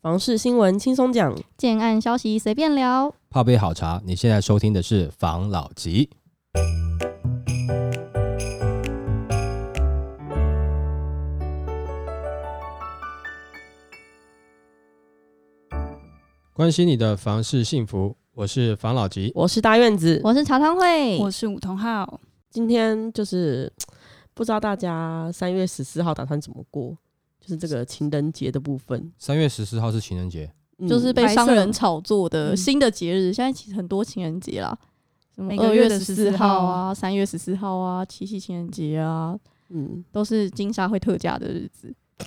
房事新闻轻松讲，建案消息随便聊。泡杯好茶，你现在收听的是房老吉。关心你的房事幸福，我是房老吉。我是大院子。我是茶汤会，我是武桐浩。今天就是不知道大家三月十四号打算怎么过，就是这个情人节的部分，三月十四号是情人节，嗯就是被商人炒作的嗯新的节日。现在其实很多情人节啦，什么每个月的二月十四14号啊，三月十四号啊，七夕情人节啊，嗯，都是金沙会特价的日子。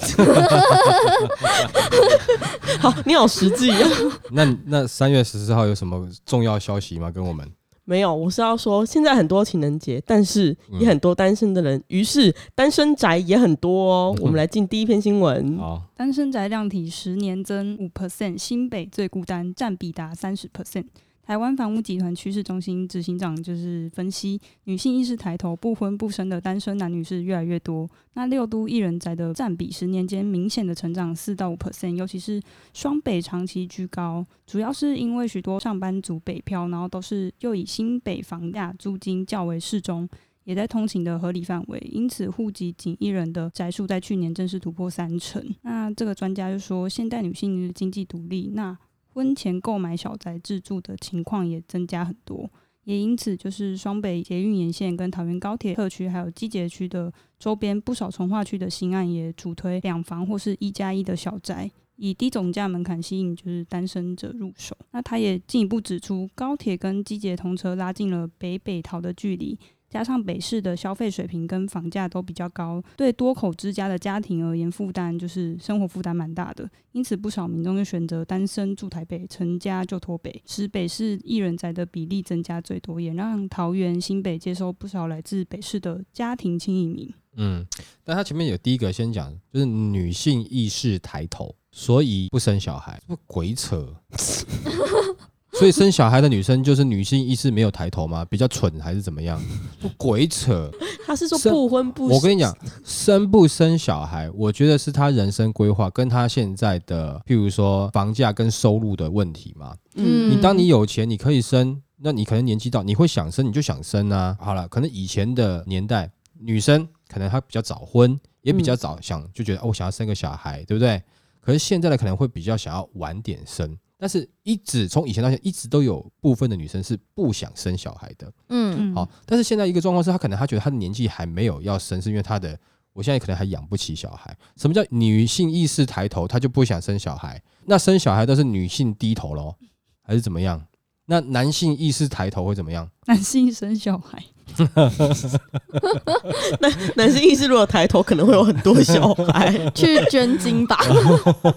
好，你好实际啊。那那三月十四号有什么重要消息吗？跟我们没有，我是要说，现在很多情人节，但是嗯也很多单身的人，于是单身宅也很多哦。嗯我们来进第一篇新闻。好，单身宅量体十年增五 percent，新北最孤单，占比达三十 percent。台湾房屋集团趋势中心执行长就是分析，女性意识抬头，不婚不生的单身男女是越来越多。那六都一人宅的占比十年间明显的成长四到五 percent，尤其是双北长期居高，主要是因为许多上班族北漂，然后都是又以新北房价租金较为适中，也在通勤的合理范围，因此户籍仅一人的宅数在去年正式突破三成。那这个专家就说，现代女性的经济独立，那婚前购买小宅自住的情况也增加很多，也因此就是双北捷运沿线跟桃园高铁特区还有基捷区的周边不少从化区的新案也主推两房或是一加一的小宅。以低总价门槛吸引就是单身者入手。那他也进一步指出，高铁跟机捷通车拉近了北北桃的距离，加上北市的消费水平跟房价都比较高，对多口之家的家庭而言，负担就是生活负担蛮大的。因此，不少民众就选择单身住台北，成家就脱北，使北市一人宅的比例增加最多，也让桃园、新北接收不少来自北市的家庭轻移民。嗯，但他前面有第一个先讲，就是女性意识抬头，所以不生小孩，这不鬼扯。所以生小孩的女生就是女性意识没有抬头吗？比较蠢还是怎么样？不鬼扯！他是说不婚不，我跟你讲，生不生小孩，我觉得是他人生规划跟他现在的，譬如说房价跟收入的问题嘛。嗯，你当你有钱，你可以生，那你可能年纪到，你会想生，你就想生啊。好了，可能以前的年代，女生可能她比较早婚，也比较早想，就觉得哦，我想要生个小孩，对不对？可是现在的可能会比较想要晚点生，但是一直从以前到现在，一直都有部分的女生是不想生小孩的。嗯，嗯，好，但是现在一个状况是，她可能她觉得她的年纪还没有要生，是因为她的我现在可能还养不起小孩。什么叫女性意识抬头，她就不想生小孩？那生小孩都是女性低头喽，还是怎么样？那男性意识抬头会怎么样？男性生小孩，男 男性意识如果抬头，可能会有很多小孩。去捐精吧。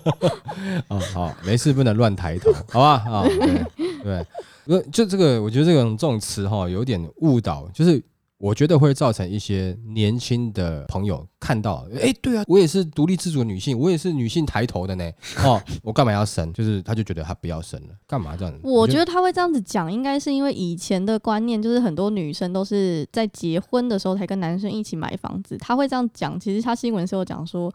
哦，好，没事，不能乱抬头，好吧？啊、对对，因为就这个，我觉得这种这种词哈，有点误导，就是我觉得会造成一些年轻的朋友看到，哎，对啊，我也是独立自主的女性，我也是女性抬头的呢，哦，我干嘛要生？就是他就觉得他不要生了，干嘛这样？我觉得他会这样子讲，应该是因为以前的观念就是很多女生都是在结婚的时候才跟男生一起买房子。他会这样讲，其实他新闻是有讲说，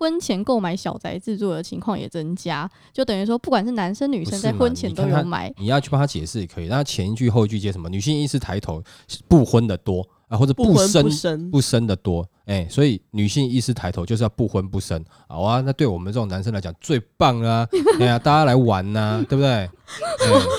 婚前购买小宅自住的情况也增加，就等于说不管是男生女生在婚前都有买。你要去帮他解释也可以，但他前一句后一句接什么？女性意识抬头，不婚的多啊，或者不生不生，不生的多，哎、所以女性意识抬头就是要不婚不生，好啊，那对我们这种男生来讲最棒啦、哎呀，大家来玩呐、对不对？哎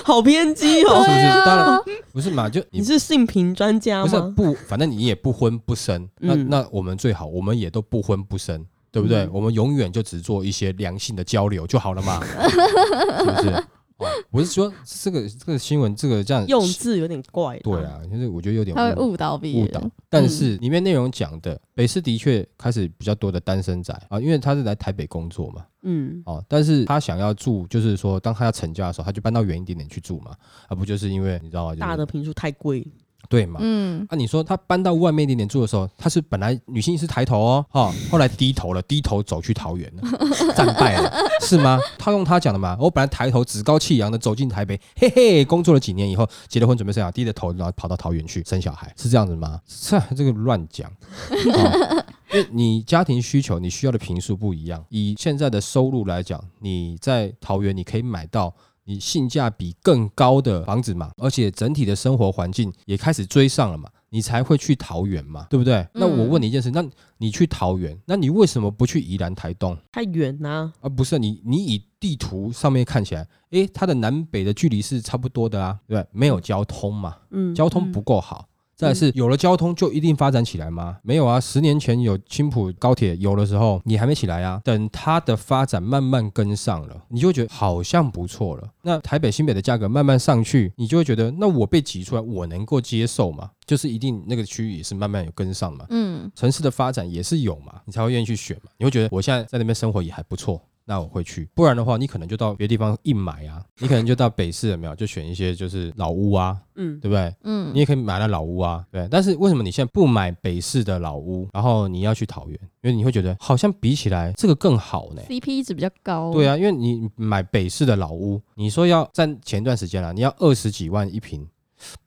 好偏激哦是哦。不是？当啊然不是嘛，就你你是性平专家吗？不是不，反正你也不婚不生，那、嗯那我们最好，我们也都不婚不生，对不对？嗯我们永远就只做一些良性的交流就好了嘛，是不是？哦，我是说这个这个新闻这个这样用字有点怪。对，啊，就是我觉得有点他会误误导别误导。，但是里面内容讲的，北市的确开始比较多的单身仔啊，因为他是来台北工作嘛，嗯，哦，但是他想要住，就是说当他要成家的时候，他就搬到远一点点去住嘛，而不就是因为你知道吗？就是大的平数太贵。对嘛。嗯，啊，你说他搬到外面一点点住的时候，他是本来女性是抬头哦，哈、后来低头了，低头走去桃园了，战败了，是吗？他用他讲的嘛，我本来抬头趾高气扬的走进台北，嘿嘿，工作了几年以后，结了婚准备生小孩，低着头然后跑到桃园去生小孩，是这样子吗？是啊这个乱讲。哦因为你家庭需求，你需要的平数不一样。以现在的收入来讲，你在桃园你可以买到你性价比更高的房子嘛，而且整体的生活环境也开始追上了嘛，你才会去桃园嘛，对不对？那我问你一件事，那你去桃园，那你为什么不去宜兰、台东？太远呐、啊不是你，你以地图上面看起来，诶，它的南北的距离是差不多的啊，对不对？没有交通嘛，嗯，交通不够好。再是有了交通就一定发展起来吗？没有啊，十年前有青浦高铁有的时候，你还没起来啊。等它的发展慢慢跟上了，你就会觉得好像不错了。那台北新北的价格慢慢上去，你就会觉得，那我被挤出来，我能够接受吗？就是一定那个区域也是慢慢有跟上嘛。嗯，城市的发展也是有嘛，你才会愿意去选嘛。你会觉得我现在在那边生活也还不错，那我会去。不然的话，你可能就到别的地方硬买啊，你可能就到北市有没有，就选一些就是老屋啊，嗯，对不对？嗯你也可以买那老屋啊，对。但是为什么你现在不买北市的老屋，然后你要去桃园？因为你会觉得好像比起来这个更好呢。，CP 值比较高。对啊，因为你买北市的老屋，你说要在前段时间啊，你要二十几万一平，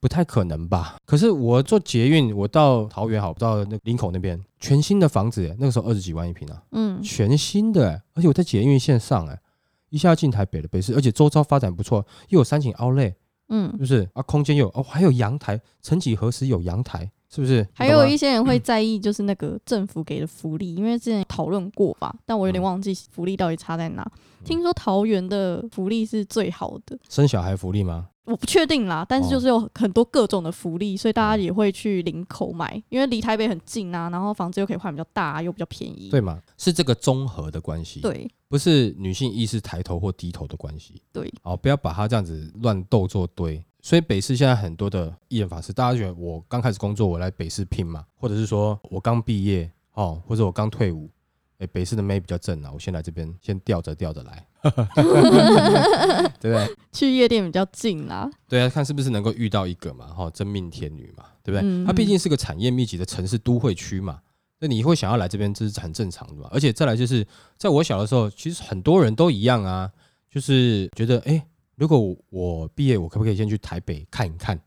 不太可能吧？可是我坐捷运，我到桃园好，到那林口那边，全新的房子，那个时候二十几万一平啊，嗯，全新的，而且我在捷运线上哎，一下进台北了，北市，而且周遭发展不错，又有三井 Outlet，是嗯，不是啊？空间又有哦，还有阳台，曾几何时有阳台，是不是？还有一些人会在意就是那个政府给的福利，因为之前讨论过吧，但我有点忘记福利到底差在哪。听说桃园的福利是最好的，生小孩福利吗？我不确定啦，但是哦就是有很多各种的福利，所以大家也会去林口买，因为离台北很近啊，然后房子又可以换比较大，又比较便宜。对吗？是这个综合的关系，，对不是女性意识抬头或低头的关系。对，哦，不要把它这样子乱斗作堆。所以北市现在很多的艺人法师，大家觉得我刚开始工作，我来北市拼嘛，或者是说我刚毕业哦，或者我刚退伍，哎，北市的妹比较正啊，我先来这边先吊着吊着来，对不对？去夜店比较近啦。对啊，看是不是能够遇到一个嘛，哈、真命天女嘛，对不对？嗯它毕竟是个产业密集的城市都会区嘛，那你会想要来这边，这是很正常的嘛。而且再来就是，在我小的时候，其实很多人都一样啊，就是觉得，哎，如果我我毕业，我可不可以先去台北看一看，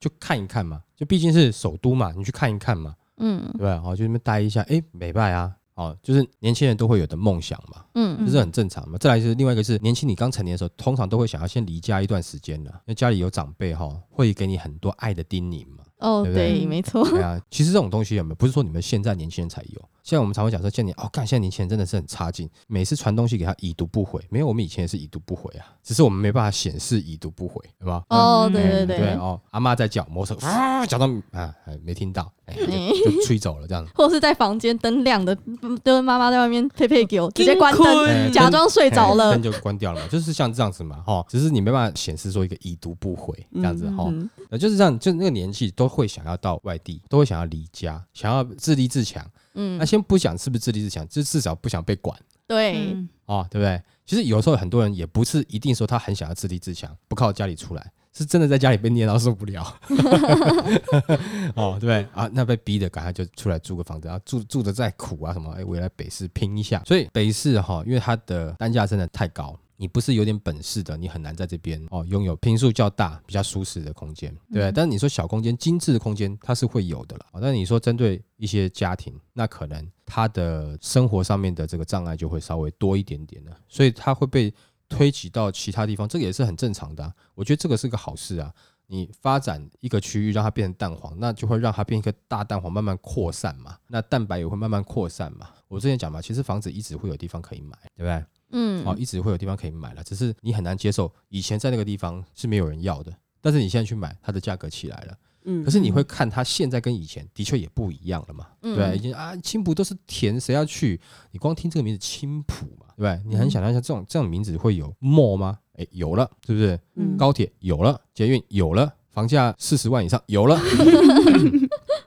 就看一看嘛，就毕竟是首都嘛，你去看一看嘛，嗯对不对？好，就那边待一下，哎，美拜啊。哦，就是年轻人都会有的梦想嘛，嗯这是很正常嘛。再来是另外一个是年轻，你刚成年的时候，通常都会想要先离家一段时间的，因为家里有长辈哈，会给你很多爱的叮咛嘛。哦，对对对，没错。对啊，其实这种东西有没有？不是说你们现在年轻人才有，现在我们常会讲说，现在哦，看，现在年轻人真的是很差劲，每次传东西给他已读不回，没有，我们以前也是已读不回啊，只是我们没办法显示已读不回，对吧？哦，嗯对对哎对对，哦，阿妈在叫，摩托车啊，讲到啊，哎没听到，哎，就吹走了这样子。或是在房间灯亮的，就是妈妈在外面配配给我，直接关灯，哎假装睡着了灯。就关掉了嘛，就是像这样子嘛，哈，只是你没办法显示说一个已读不回这样子哈，嗯呃，就是这样，就那个年纪都会想要到外地，都会想要离家，想要自立自强。嗯那嗯，先不讲是不是自立自强，就至少不想被管对，嗯哦，对不对？其实有时候很多人也不是一定说他很想要自立自强，不靠家里出来，是真的在家里被念到受不了。哦，对不对啊？那被逼的，赶快就出来租个房子，然后住住的再苦啊什么，哎，我也来北市拼一下。所以北市哈、因为它的单价真的太高。你不是有点本事的，你很难在这边哦拥有平数较大、比较舒适的空间，对？但是你说小空间、精致的空间，它是会有的了。哦但是你说针对一些家庭，那可能他的生活上面的这个障碍就会稍微多一点点了，所以他会被推挤到其他地方，这个也是很正常的啊、我觉得这个是个好事啊。你发展一个区域，让它变成蛋黄，那就会让它变一个大蛋黄，慢慢扩散嘛。那蛋白也会慢慢扩散嘛。我之前讲嘛，其实房子一直会有地方可以买，对不对？嗯，哦，一直会有地方可以买了，只是你很难接受。以前在那个地方是没有人要的，但是你现在去买，它的价格起来了。嗯可是你会看它现在跟以前的确也不一样了嘛，嗯对啊，已经啊青浦都是田，谁要去？你光听这个名字青浦嘛，对不对？你很想象一下这种这种名字会有 mall 吗？哎，有了，是不是？嗯高铁有了，捷运有了，房价四十万以上有了，对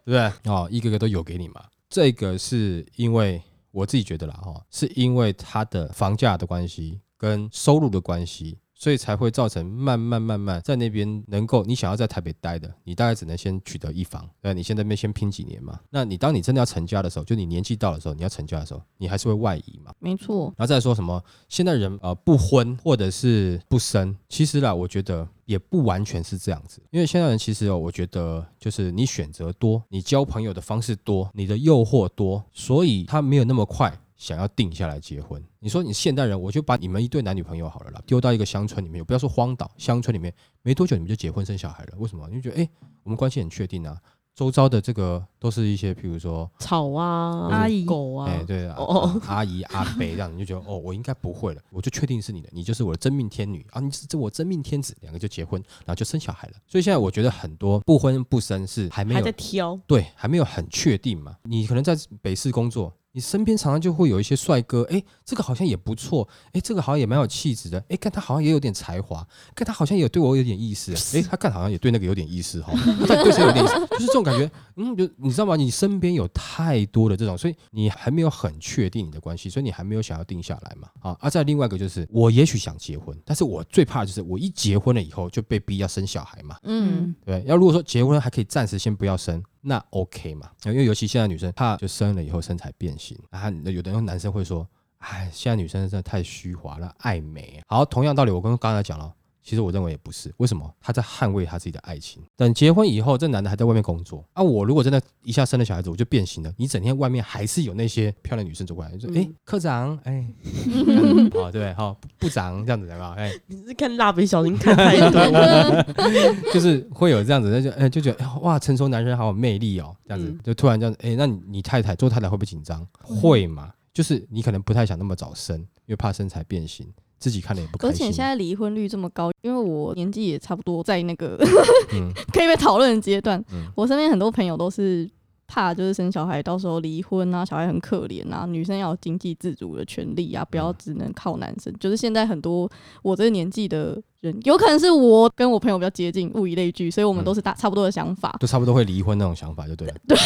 不对？哦，一个个都有给你嘛。这个是因为我自己觉得啦，哈、是因为它的房价的关系跟收入的关系，所以才会造成慢慢慢慢在那边能够你想要在台北待的，你大概只能先取得一房，对，你现在那边先拼几年嘛。那你当你真的要成家的时候，就你年纪到的时候，你要成家的时候，你还是会外移嘛。没错，然后再说什么现在人呃不婚或者是不生，其实啦，我觉得也不完全是这样子，因为现在人其实哦，我觉得就是你选择多，你交朋友的方式多，你的诱惑多，所以他没有那么快想要定下来结婚。你说你现代人，我就把你们一对男女朋友好了啦，丢到一个乡村里面，不要说荒岛，乡村里面没多久你们就结婚生小孩了，为什么？你就觉得哎、我们关系很确定啊。周遭的这个都是一些，譬如说，草啊，阿姨狗啊，哎、对啊，哦哦阿姨阿伯这样，你就觉得哦，我应该不会了，我就确定是你的，你就是我的真命天女啊，你是这我真命天子，两个就结婚，然后就生小孩了。所以现在我觉得很多不婚不生是还没还有在挑，对，还没有很确定嘛。你可能在北市工作，你身边常常就会有一些帅哥，哎，这个好像也不错，哎，这个好像也蛮有气质的，哎，看他好像也有点才华，看他好像也对我有点意思，哎，他看好像也对那个有点意思哈，他对谁有点意思，就是这种感觉，嗯，就你知道吗？你身边有太多的这种，所以你还没有很确定你的关系，所以你还没有想要定下来嘛。啊，啊，再另外一个就是，我也许想结婚，但是我最怕的就是我一结婚了以后就被逼要生小孩嘛。嗯，对，要如果说结婚还可以暂时先不要生，那 OK 嘛？因为尤其现在女生怕就生了以后身材变形，啊，有的男生会说，哎，现在女生真的太虚华了，爱美。好，同样道理，我跟刚才讲了。其实我认为也不是，为什么？他在捍卫他自己的爱情。等结婚以后，这男的还在外面工作啊。我如果真的一下生了小孩子，我就变形了。你整天外面还是有那些漂亮女生走过来，就说：“哎、嗯科长，哎，哦，对，好、部长这样子的吧？哎，你是看蜡笔小新看太多，就是会有这样子，那就哎就觉得哎哇，成熟男人好有魅力哦，这样子、嗯就突然这样子，哎，那你你太太做太太会不会紧张？会嘛？就是你可能不太想那么早生，因为怕身材变形，自己看了也不开心。而且现在离婚率这么高，因为我年纪也差不多在那个嗯 可以被讨论的阶段，嗯我身边很多朋友都是怕就是生小孩，到时候离婚啊，小孩很可怜啊，女生要有经济自主的权利啊，不要只能靠男生。就是现在很多我这个年纪的人，有可能是我跟我朋友比较接近，物以类聚，所以我们都是大差不多的想法。就差不多会离婚那种想法，就对了。对，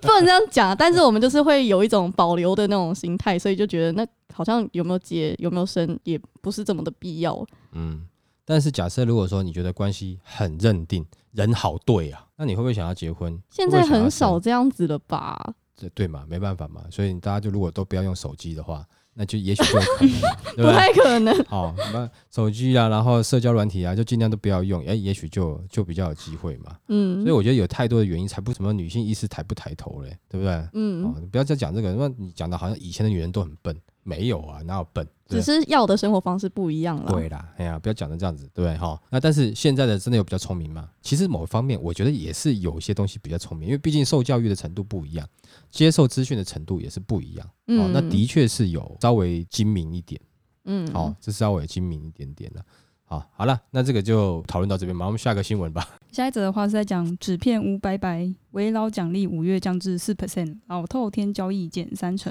不能这样讲，但是我们就是会有一种保留的那种心态，所以就觉得那好像有没有结有没有生也不是这么的必要。嗯，但是假设如果说你觉得关系很认定，人好对啊，那你会不会想要结婚？现在很少，这样子了吧？这对嘛？没办法嘛。所以大家就如果都不要用手机的话，那就也许就可能，不？太可能。好，那手机啊，然后社交软体啊，就尽量都不要用，哎，也许就就比较有机会嘛。嗯，所以我觉得有太多的原因，才不什么女性意识抬不抬头嘞，对不对？嗯哦，，你不要再讲这个，那你讲的好像以前的女人都很笨，没有啊，哪有笨？只是要的生活方式不一样了。对啦，哎呀，不要讲成这样子，对不对？哈，那但是现在的真的有比较聪明吗？其实某一方面，我觉得也是有一些东西比较聪明，因为毕竟受教育的程度不一样，接受资讯的程度也是不一样。哦，那的确是有稍微精明一点，嗯，哦，这稍微精明一点点了。好，好了，那这个就讨论到这边吧，我们下个新闻吧。下一则的话是在讲纸片屋拜拜，围老奖励五月降至四 percent，老透天交易减三成。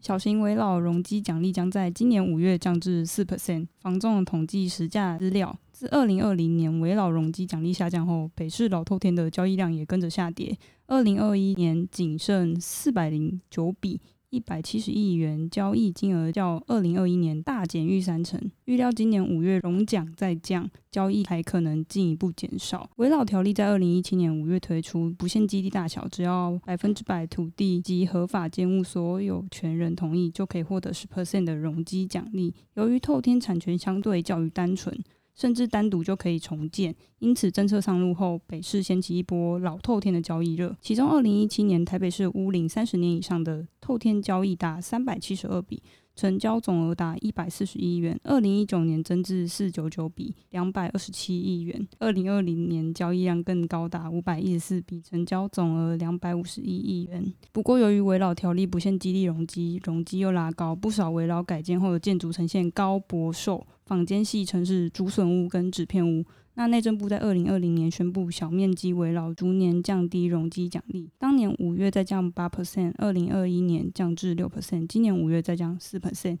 小型围老容积奖励将在今年五月降至四 percent。房仲统计实价资料，自二零二零年围老容积奖励下降后，北市老透天的交易量也跟着下跌。二零二一年仅剩四百零九笔，一百七十亿元交易金额较二零二一年大减逾三成。预料今年五月融奖再降，交易还可能进一步减少。围绕条例在二零一七年五月推出，不限基地大小，只要百分之百土地及合法建物所有权人同意，就可以获得十 percent 的容积奖励。由于透天产权相对较于单纯，甚至单独就可以重建，因此政策上路后，北市掀起一波老透天的交易热。其中，二零一七年台北市屋龄三十年以上的透天交易达三百七十二笔，成交总额达一百四十亿元，二零一九年增至四九九笔，两百二十七亿元。二零二零年交易量更高达五百一十四笔，成交总额两百五十一亿元。不过，由于围绕条例不限基地容积，容积又拉高，不少围绕改建后的建筑呈现高薄瘦，坊间戏称是竹笋屋跟纸片屋。那内政部在二零二零年宣布小面积围绕逐年降低容积奖励，当年五月再降八 percent，二零二一年降至六 percent，今年五月再降四 percent。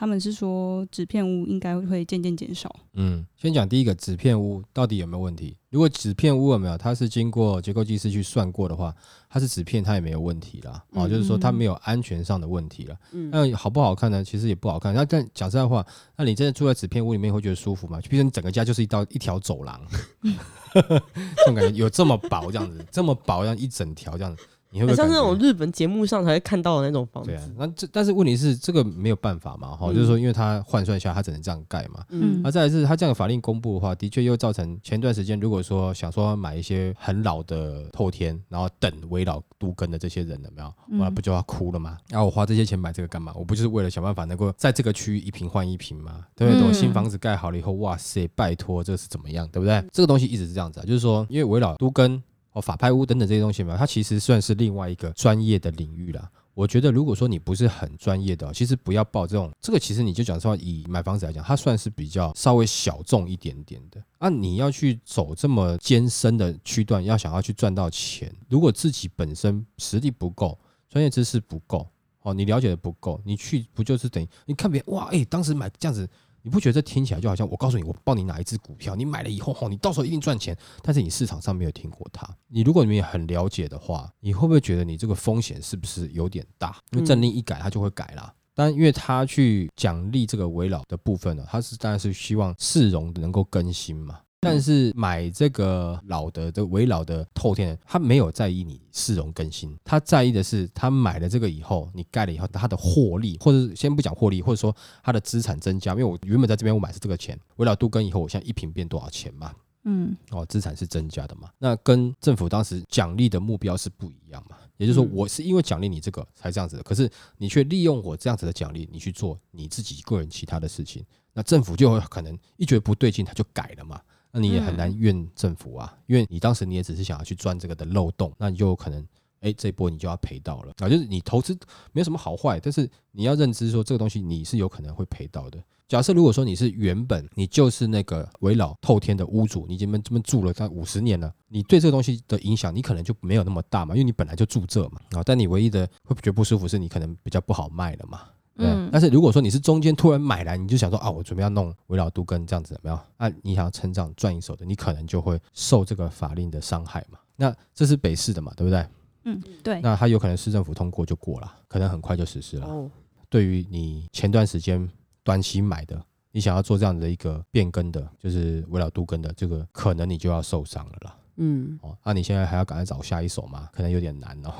他们是说纸片屋应该会渐渐减少。嗯，先讲第一个纸片屋到底有没有问题？如果纸片屋有没有，它是经过结构技师去算过的话，它是纸片，它也没有问题啦。哦，嗯就是说它没有安全上的问题了。嗯那好不好看呢？其实也不好看。那但讲实在话，那你真的住在纸片屋里面会觉得舒服吗？就比如说你整个家就是一道一条走廊，这种感觉有这么薄这样子，这么薄，这样一整条这样子，你会不会很像是那种日本节目上才会看到的那种房子对啊。，那这但是问题是这个没有办法嘛，哈、嗯就是说因为它换算下来它只能这样盖嘛。嗯那再来是它这样的法令公布的话，的确又造成前段时间如果说想说买一些很老的透天，然后等围老都根的这些人有没有？嗯哇，不就要哭了吗？然、后我花这些钱买这个干嘛？我不就是为了想办法能够在这个区域一平换一平吗？对不对？嗯等我新房子盖好了以后，哇塞，拜托，这是怎么样？对不对？这个东西一直是这样子啊，就是说，因为围老都根哦法拍屋等等这些东西嘛，它其实算是另外一个专业的领域啦。我觉得，如果说你不是很专业的，其实不要报这种这个。其实你就讲说，以买房子来讲，它算是比较稍微小众一点点的啊。你要去走这么艰深的区段，要想要去赚到钱，如果自己本身实力不够，专业知识不够，哦，你了解的不够，你去不就是等于你看别人哇，哎、当时买这样子，你不觉得这听起来就好像我告诉你，我帮你哪一只股票，你买了以后，吼，你到时候一定赚钱，但是你市场上没有听过它。你如果你也很了解的话，你会不会觉得你这个风险是不是有点大？因为政令一改，它就会改啦。但因为他去奖励这个围绕的部分呢，他是当然是希望市容能够更新嘛。但是买这个老的这个围老的透天人，他没有在意你市容更新，他在意的是他买了这个以后，你盖了以后，他的获利，或者先不讲获利，或者说他的资产增加。因为我原本在这边我买是这个钱，围老都更以后，我现在一平变多少钱嘛？嗯哦，资产是增加的嘛？那跟政府当时奖励的目标是不一样嘛？也就是说，嗯我是因为奖励你这个才这样子的，可是你却利用我这样子的奖励，你去做你自己个人其他的事情，那政府就会可能一觉得不对劲，他就改了嘛。那你也很难怨政府啊，因为你当时你也只是想要去钻这个的漏洞，那你就有可能。哎，这一波你就要赔到了啊！就是你投资没有什么好坏，但是你要认知说这个东西你是有可能会赔到的。假设如果说你是原本你就是那个围老透天的屋主，你这边这么住了在五十年了，你对这个东西的影响你可能就没有那么大嘛，因为你本来就住这嘛啊。但你唯一的会觉得不舒服是你可能比较不好卖了嘛。对，嗯但是如果说你是中间突然买来，你就想说啊，我准备要弄围绕都跟这样子怎么样？那，你想要成长赚一手的，你可能就会受这个法令的伤害嘛。那这是北市的嘛，对不对？嗯，对，那它有可能市政府通过就过了，可能很快就实施了。哦，对于你前段时间短期买的，你想要做这样的一个变更的，就是围绕都更的，这个可能你就要受伤了啦。嗯，哦，那、你现在还要赶快找下一手吗？可能有点难哦。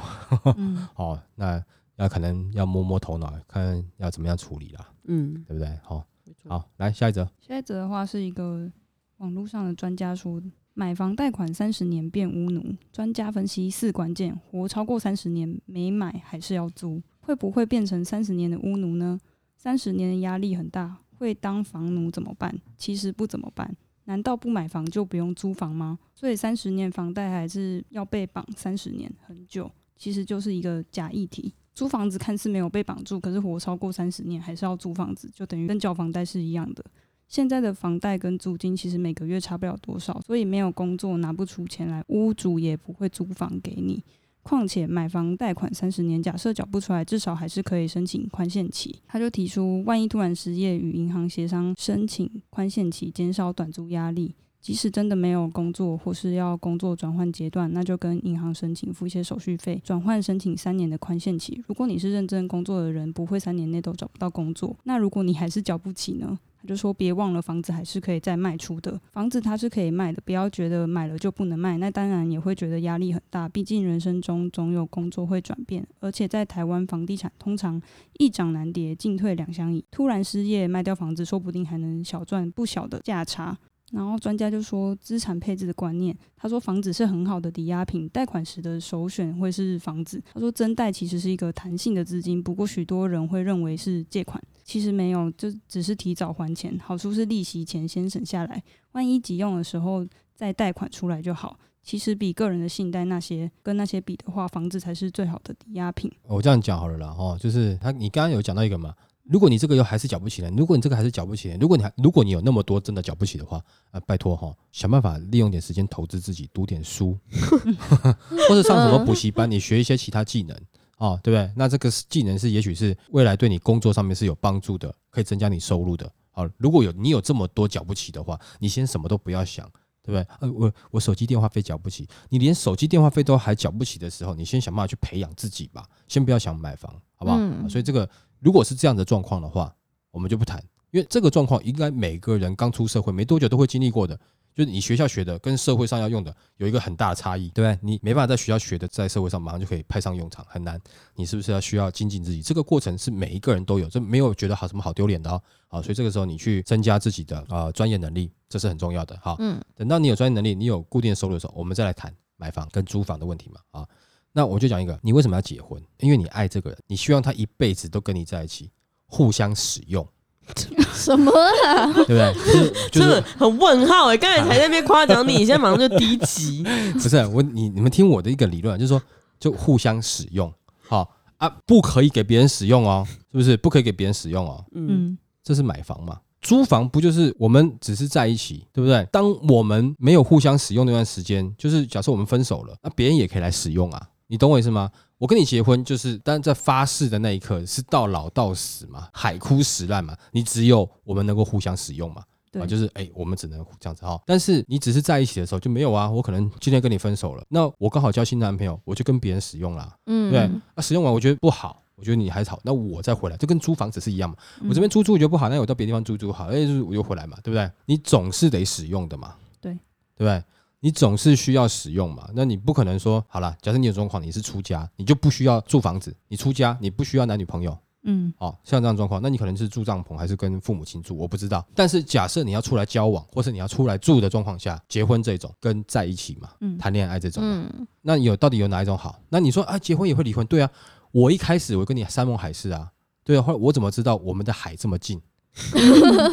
嗯 哦，那要可能要摸摸头脑，看要怎么样处理啦，嗯，对不对？好、好，来下一则。下一则的话是一个网络上的专家说，买房贷款三十年变乌奴。专家分析四关键：活超过三十年没买还是要租，会不会变成三十年的乌奴呢？三十年的压力很大，会当房奴怎么办？其实不怎么办。难道不买房就不用租房吗？所以三十年房贷还是要被绑三十年，很久，其实就是一个假议题。租房子看似没有被绑住，可是活超过三十年还是要租房子，就等于跟缴房贷是一样的。现在的房贷跟租金其实每个月差不了多少，所以没有工作拿不出钱来，屋主也不会租房给你。况且买房贷款三十年，假设缴不出来，至少还是可以申请宽限期。他就提出，万一突然失业，与银行协商申请宽限期，减少短租压力。即使真的没有工作，或是要工作转换阶段，那就跟银行申请付一些手续费，转换申请三年的宽限期。如果你是认真工作的人，不会三年内都找不到工作。那如果你还是缴不起呢？他就说别忘了，房子还是可以再卖出的，房子它是可以卖的，不要觉得买了就不能卖。那当然也会觉得压力很大，毕竟人生中总有工作会转变，而且在台湾房地产通常一涨难跌，进退两相宜。突然失业卖掉房子，说不定还能小赚不小的价差。然后专家就说资产配置的观念，他说房子是很好的抵押品，贷款时的首选会是房子。他说增贷其实是一个弹性的资金，不过许多人会认为是借款，其实没有，就只是提早还钱，好处是利息钱先省下来，万一急用的时候再贷款出来就好。其实比个人的信贷那些跟那些比的话，房子才是最好的抵押品。我这样讲好了啦，哦，就是他，你刚刚有讲到一个嘛，如果你这个又还是缴不起来，如果你这个还是缴不起来，如果你还如果你有那么多真的缴不起的话，啊，拜托哈、想办法利用点时间投资自己，读点书，或者上什么补习班，你学一些其他技能。哦，对不对？那这个技能是，也许是未来对你工作上面是有帮助的，可以增加你收入的。好，如果有你有这么多缴不起的话，你先什么都不要想，对不对？呃，我我手机电话费缴不起，你连手机电话费都还缴不起的时候，你先想办法去培养自己吧，先不要想买房，好不好？嗯所以这个如果是这样的状况的话，我们就不谈，因为这个状况应该每个人刚出社会没多久都会经历过的。就是你学校学的跟社会上要用的有一个很大的差异，对不对？你没办法在学校学的，在社会上马上就可以派上用场，很难。你是不是要需要精进自己？这个过程是每一个人都有，这没有觉得好什么好丢脸的哦。好，所以这个时候你去增加自己的呃专业能力，这是很重要的。好，嗯等到你有专业能力，你有固定的收入的时候，我们再来谈买房跟租房的问题嘛。啊，那我就讲一个，你为什么要结婚？因为你爱这个人，你希望他一辈子都跟你在一起，互相使用，什么啊？对不对？就是 就真的是很问号哎！刚才才在那边夸奖你，现在马上就低级。不是我你你们听我的一个理论，就是说就互相使用，好啊，不可以给别人使用哦，是不是？不可以给别人使用哦，嗯，嗯这是买房嘛？租房不就是我们只是在一起，对不对？当我们没有互相使用那段时间，就是假设我们分手了，那别人也可以来使用啊，你懂我意思吗？我跟你结婚，就是但是在发誓的那一刻是到老到死嘛，海枯石烂嘛，你只有我们能够互相使用嘛，对啊，就是哎、我们只能这样子哈。但是你只是在一起的时候就没有啊，我可能今天跟你分手了，那我刚好交新男朋友，我就跟别人使用啦，嗯，对，啊，使用完我觉得不好，我觉得你还好，那我再回来，就跟租房子是一样嘛。嗯我这边租租我觉得不好，那我到别的地方租租好，哎，就是我又回来嘛，对不对？你总是得使用的嘛，对对不对？你总是需要使用嘛，那你不可能说好了，假设你有状况，你是出家，你就不需要住房子，你出家你不需要男女朋友，嗯哦，像这样状况，那你可能是住帐篷还是跟父母亲住，我不知道。但是假设你要出来交往，或是你要出来住的状况下，结婚这种跟在一起嘛，嗯谈恋爱这种，嗯，那有到底有哪一种好？那你说啊，结婚也会离婚？对啊，我一开始我跟你山盟海誓啊，对啊，后来我怎么知道我们的海这么近？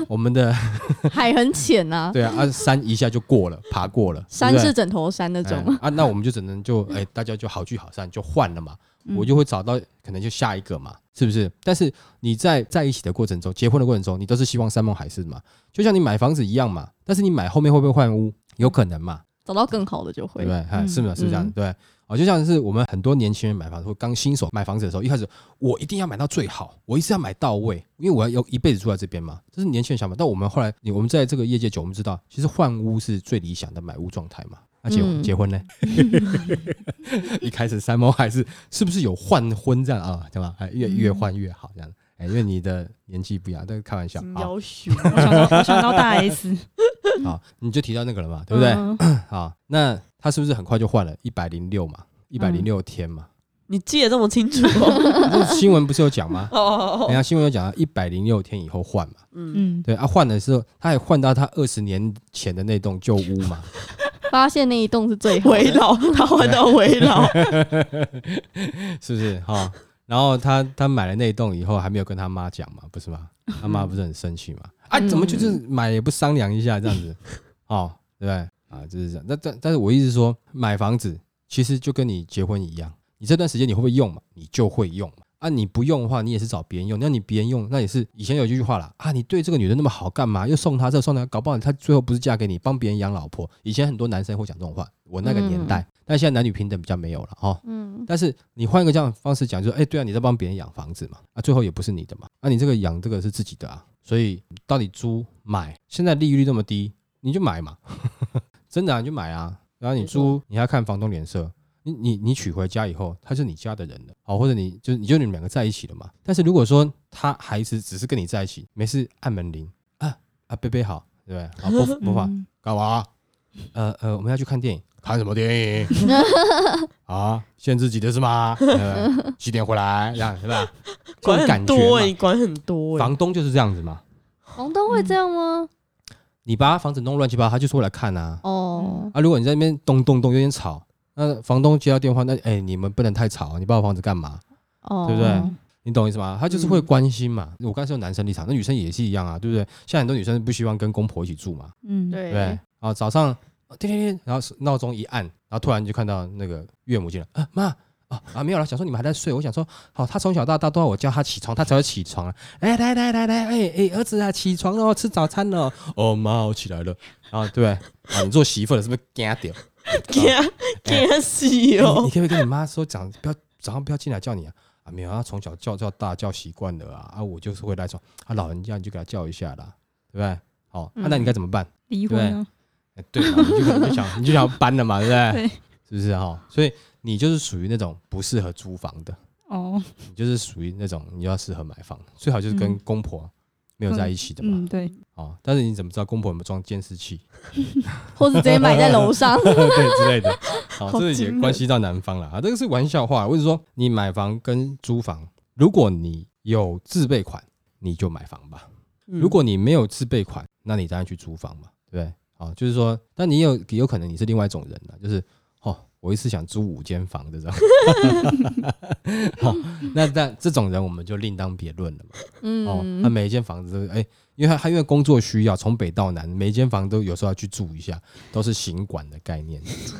我们的 海很浅呐，对啊，啊山一下就过了，爬过了，山是枕头山那种。哎啊，那我们就只能就哎，大家就好聚好散，就换了嘛。嗯我就会找到可能就下一个嘛，是不是？但是你在在一起的过程中，结婚的过程中，你都是希望山盟海誓嘛，就像你买房子一样嘛。但是你买后面会不会换屋？有可能嘛，找到更好的就会对是吗？是这样对。哦，就像是我们很多年轻人买房或刚新手买房子的时候，一开始我一定要买到最好，我一次要买到位，因为我要有一辈子住在这边嘛，这是年轻人想法。但我们后来，你我们在这个业界久，我们知道其实换屋是最理想的买屋状态嘛。而且嗯结婚呢，一开始三毛还是，是不是有换婚这样啊？对吧？哎，越越换越好这样。哎，因为你的年纪不一样，但是开玩笑金好，要求，我想到我想到大 S，好，你就提到那个了嘛，对不对？嗯 好，那他是不是很快就换了？一百零六嘛，一百零六天嘛。你记得这么清楚 新闻不是有讲吗？哦人，家新闻有讲，一百零六天以后换嘛。嗯，嗯，对啊，换的时候他还换到他二十年前的那栋旧屋嘛。发现那一栋是最好的围绕他换到围绕，是不是？哈、然后他他买了那栋以后，还没有跟他妈讲嘛，不是吗？他妈不是很生气嘛？啊，怎么就是买也不商量一下这样子？哦，对不对？啊，就是这样。那但但是我意思是说，买房子其实就跟你结婚一样，你这段时间你会不会用嘛？你就会用嘛。啊，你不用的话，你也是找别人用。那你别人用，那也是以前有一句话啦，啊，你对这个女的那么好，干嘛又送她这送她？搞不好她最后不是嫁给你，帮别人养老婆。以前很多男生会讲这种话，我那个年代，但现在男女平等比较没有了哦。嗯，但是你换一个这样的方式讲，就说哎、对啊，你在帮别人养房子嘛，啊，最后也不是你的嘛，啊，你这个养这个是自己的啊，所以到底租买，现在利率那么低，你就买嘛，真的啊，你就买啊，然后你租，你还要看房东脸色。你你你娶回家以后，他是你家的人了，好，或者你就是你就你们两个在一起了嘛。但是如果说他孩子只是跟你在一起，没事按门铃啊啊，贝贝好，对不对？好，播播放，嗯干嘛？呃呃，我们要去看电影，看什么电影？啊，限制级的是吗？呃几点回来？这样是吧？管感觉很多哎，管很多哎，房东就是这样子嘛。房东会这样吗？你把他房子弄乱七八糟，他就是会来看啊。哦，啊，如果你在那边咚咚咚有点吵，那房东接到电话，那哎、你们不能太吵，你把我房子干嘛？哦，对不对你懂我意思吗？他就是会关心嘛。我刚才说男生立场，那女生也是一样啊，对不对？现在很多女生不希望跟公婆一起住嘛，嗯，对对？啊，早上叮叮叮，然后闹钟一按，然后突然就看到那个岳母进来，啊妈。啊啊没有了，想说你们还在睡，我想说，好，他从小到大都要我叫他起床，他才会起床啊。哎来来来来，哎哎儿子啊，起床了，吃早餐了。哦妈，我起来了。啊对不对？啊，你做媳妇了是不是惊掉？给他给他洗哎你哦你可，不可以跟你妈说讲，不要早上不要进来叫你啊。啊，没有，他从小叫叫大叫习惯了啊，啊，我就是会来床，啊，老人家你就给他叫一下啦，对不对？好、啊，那你该怎么办？离婚对嘛，你就想 你就想搬了嘛，对不对？对，是不是哈？所以你就是属于那种不适合租房的，哦，你就是属于那种你要适合买房，最好就是跟嗯公婆没有在一起的嘛。嗯，对，哦，但是你怎么知道公婆有没有装监视器？或是直接买在楼上。对之类的。好，这个也关系到男方了啊，这个是玩笑话。我是说，你买房跟租房，如果你有自备款，你就买房吧；嗯如果你没有自备款，那你当然去租房嘛，对不对？好，就是说，但你有有可能你是另外一种人了，就是哦，我一次想租五间房的这种。好，那那这种人我们就另当别论了嘛。哦，那嗯，每一间房子都哎、因为他他因为工作需要，从北到南，每一间房都有时候要去住一下，都是行管的概念。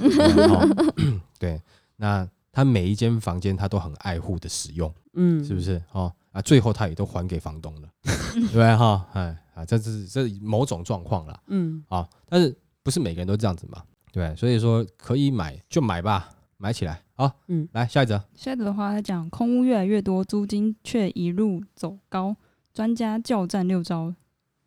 哦 对，那他每一间房间他都很爱护的使用，嗯是不是？哦啊，最后他也都还给房东了，对不对？哈，哎啊，这是这是某种状况啦。嗯啊，但是不是每个人都这样子嘛？对，所以说可以买就买吧，买起来。好，嗯来下一则。下一则的话，他讲空屋越来越多，租金却一路走高，专家教战六招，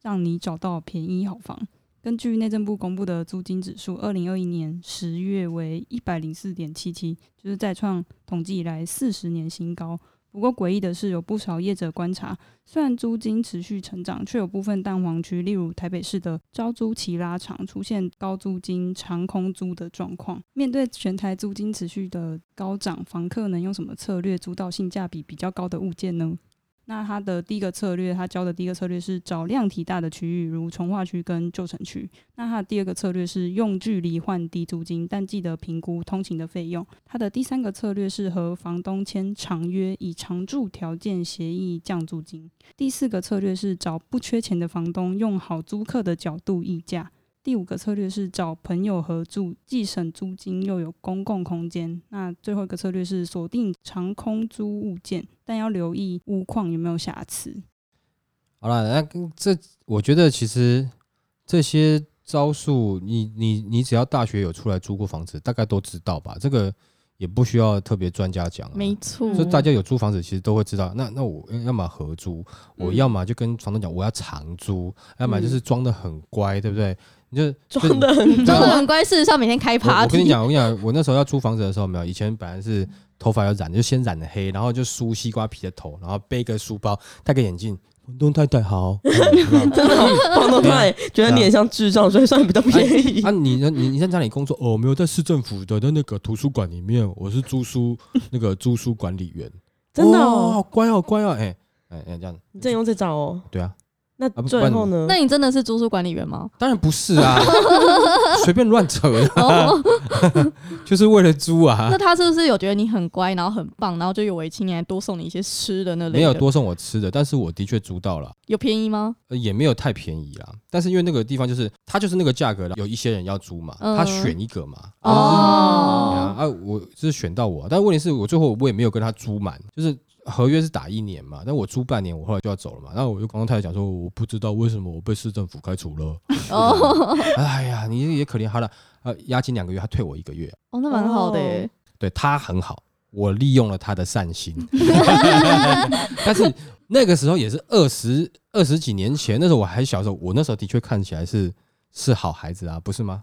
让你找到便宜好房。根据内政部公布的租金指数，二零二一年十月为一百零四点七七，就是再创统计以来四十年新高。不过诡异的是，有不少业者观察，虽然租金持续成长，却有部分淡黄区，例如台北市的招租期拉长，出现高租金长空租的状况。面对全台租金持续的高涨，房客能用什么策略租到性价比比较高的物件呢？那他的第一个策略，他教的第一个策略是找量体大的区域，如从化区跟旧城区。那他的第二个策略是用距离换低租金，但记得评估通勤的费用。他的第三个策略是和房东签长约，以长住条件协议降租金。第四个策略是找不缺钱的房东，用好租客的角度议价。第五个策略是找朋友合住，既省租金又有公共空间。那最后一个策略是锁定长空租物件，但要留意屋况有没有瑕疵。好了，那这我觉得其实这些招数，你你你只要大学有出来租过房子，大概都知道吧？这个也不需要特别专家讲、啊，没错，就大家有租房子，其实都会知道。那那我要么合租，我嗯要么就跟房东讲我要长租，要么就是装的很乖，对不对？你就装的很装的很乖。事实上每天开趴我跟你讲，我跟你讲，我那时候要租房子的时候，没有以前本来是头发要染，就先染黑，然后就梳西瓜皮的头，然后背个书包，戴个眼镜。房东太太好，真的好，房东太觉得你很像智障，所以算比较便宜啊，。你呢？你你在哪里工作？哦，没有在市政府的那个图书馆里面，我是租书那个租书管理员。真的哦，好哦，乖哦，好乖哦，哎哎哎，这样你真的用这招哦？对啊，那最后呢？那你真的是租书管理员吗？当然不是啊，随便乱扯 就是为了租啊那，他是不是有觉得你很乖，然后很棒，然后就有为青年多送你一些吃的那类的？没有多送我吃的，但是我的确租到了。有便宜吗？呃，也没有太便宜啦，但是因为那个地方就是他就是那个价格了，有一些人要租嘛，嗯他选一个嘛，哦啊啊，我是选到我，但问题是我最后我也没有跟他租满，就是合约是打一年嘛，但我租半年，我后来就要走了嘛，然后我就刚刚太太讲说，我不知道为什么我被市政府开除了，哦。哎呀，你也可怜他了，呃，押金两个月，他退我一个月，哦，那蛮好的耶。对他很好，我利用了他的善心，但是那个时候也是二十二十几年前，那时候我还小时候，我那时候的确看起来是是好孩子啊，不是吗？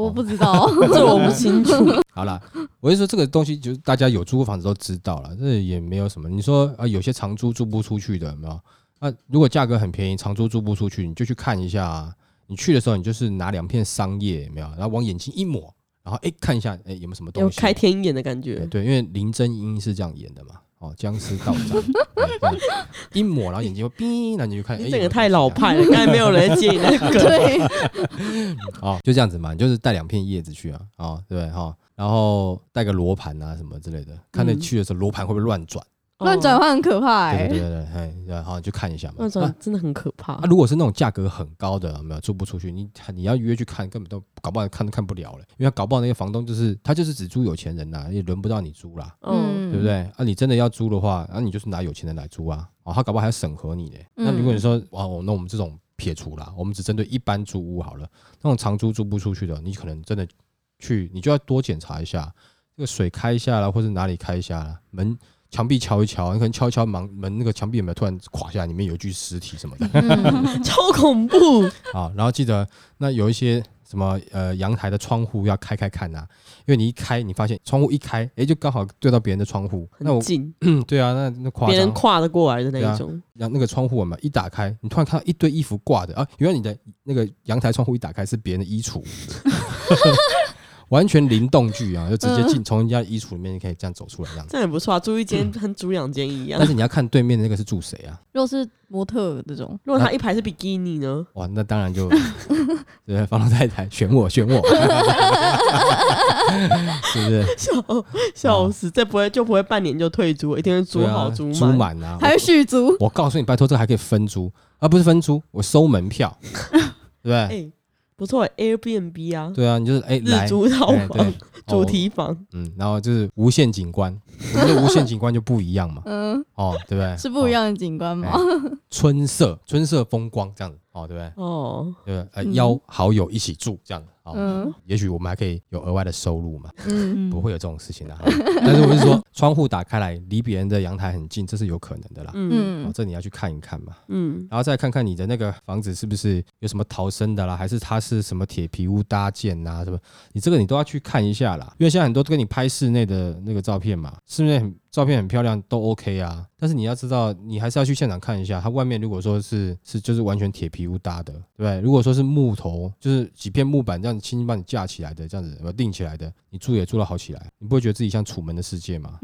我不知道，这我不清楚。好了，我是说这个东西，就是大家有租过房子都知道了，这也没有什么。你说啊，有些长租租不出去的，有没有？啊，如果价格很便宜，长租租不出去，你就去看一下啊。你去的时候，你就是拿两片桑叶，有没有？然后往眼睛一抹，然后哎、看一下，哎、有没有什么东西？开天眼的感觉，对对，因为林正英是这样演的嘛。哦，僵尸道长，一抹，然后眼睛会哔，然后你就看，哎这个太老。派了，刚才没有人接你那个。对，哦，就这样子嘛，你就是带两片叶子去啊，哦，对不对哈？然后带个罗盘啊什么之类的，看那嗯去的时候罗盘会不会乱转？乱转换很可怕哎对对。对对，哎，然后就看一下嘛。乱啊转真的很可怕啊，。如果是那种价格很高的，有没有租不出去，你你要约去看，根本都搞不好看都看不了了，因为他搞不好那个房东就是他就是只租有钱人呐，也轮不到你租啦，嗯，对不？对？啊，你真的要租的话，啊，你就是拿有钱人来租啊，哦，他搞不好还要审核你呢。那如果你说哇，哦那我们这种撇除啦，我们只针对一般租屋好了，那种长租租不出去的，你可能真的去，你就要多检查一下这个水开一下啦，或者哪里开一下啦，门墙壁敲一敲，你可能敲一敲门门那个墙壁有没有突然垮下来，里面有一具尸体什么的嗯 超恐怖。啊。然后记得那有一些什么呃阳台的窗户要开开看呐、因为你一开，你发现窗户一开，诶，就刚好对到别人的窗户，那我很近，嗯 对啊，那那夸别人。跨得过来的那一种，然后那个窗户我们，一打开，你突然看到一堆衣服挂的啊，原来你的那个阳台窗户一打开是别人的衣橱，完全零动距啊，就直接进从人家衣橱里面可以这样走出来这样子。这样也不错啊，租一间跟租两间一样但。是你要看对面的那个是住谁啊？如果是模特这种，如果他一排是比基尼呢？哇，那当然就 对房东太太选我选我，是不是？笑笑死，这不会就不会半年就退租，一定会租对啊好租租满。满啊！还有续租，我告诉你，拜托，这个还可以分租，而、不是分租，我收门票，对不对？哎，不错，Airbnb 啊，对啊，你就是哎、欸日，租套哎对房、主题房，嗯，然后就是无限景观，我觉得无限景观就不一样嘛，嗯，哦，对不对？是不一样的景观吗？哦春色，春色风光这样子，哦，对不对？哦，对不对？呃，嗯邀好友一起住这样，哦，嗯也许我们还可以有额外的收入嘛，嗯不会有这种事情的、啊。但是我是说，窗户打开来，离别人的阳台很近，这是有可能的啦。嗯哦，嗯这你要去看一看嘛，嗯，然后再看看你的那个房子是不是有什么逃生的啦，还是它是什么铁皮屋搭建呐、什么？你这个你都要去看一下啦，因为现在很多都跟你拍室内的那个照片嘛，室内很照片很漂亮都 OK 啊，但是你要知道，你还是要去现场看一下，它外面如果说是是就是完全铁皮屋搭的，对不对？如果说是木头，就是几片木板这样轻轻帮你架起来的，这样子呃定起来的，你住也住得好起来，你不会觉得自己像楚门的世界吗？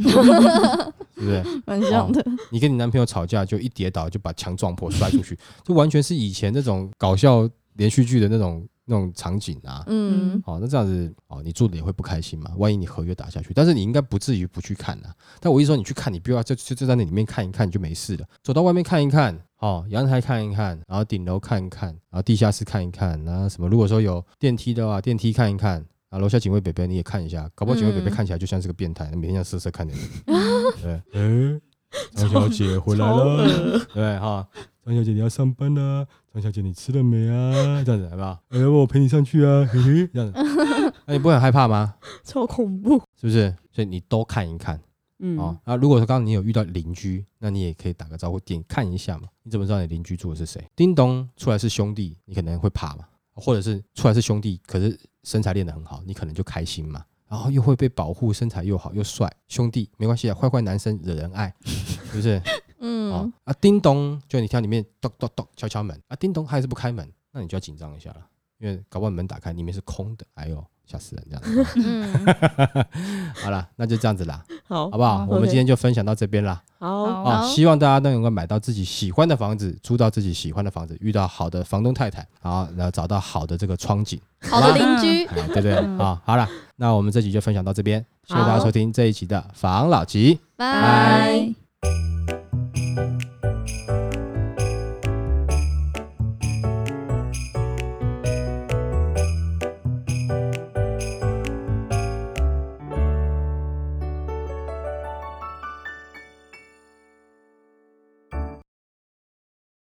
对不对？蛮像的，你跟你男朋友吵架，就一跌倒就把墙撞破摔出去，就完全是以前那种搞笑连续剧的那种那种场景啊。嗯哦，那这样子哦，你住的也会不开心嘛？万一你合约打下去，但是你应该不至于不去看啊。但我一说你去看，你不要就就就在那里面看一看，你就没事了。走到外面看一看，哦，阳台看一看，然后顶楼看一看，然后地下室看一看，然后什么如果说有电梯的话，电梯看一看。啊，楼下警卫北北你也看一下，搞不好警卫北北嗯看起来就像是个变态，每天这样瑟瑟看着你。对，嗯，张小姐回来了。对哈，张小姐你要上班啦、张小姐你吃了没啊？这样子好不好？哎，要不我陪你上去啊？嘿嘿，这样子，那你不会很害怕吗？超恐怖。是不是？所以你都看一看嗯，哦。啊，如果说刚刚你有遇到邻居，那你也可以打个招呼，点看一下嘛。你怎么知道你邻居住的是谁？叮咚，出来是兄弟，你可能会怕嘛，或者是出来是兄弟，可是身材练得很好，你可能就开心嘛。然后又会被保护，身材又好又帅，兄弟没关系啊，坏坏男生惹人爱，是不是？哦嗯啊，叮咚，就你听到里面咚咚咚敲敲门啊，叮咚，还是不开门，那你就要紧张一下了，因为搞不好门打开里面是空的，哎呦，吓死人这样子。嗯，好了，那就这样子啦，好，好不好？好我们今天就分享到这边啦。好，啊，好希望大家都能够买到自己喜欢的房子，租到自己喜欢的房子，遇到好的房东太太，然后然后找到好的这个窗景。好的邻居，哎，对对嗯啊，好了，那我们这集就分享到这边，谢谢大家收听这一集的房老吉。拜。拜。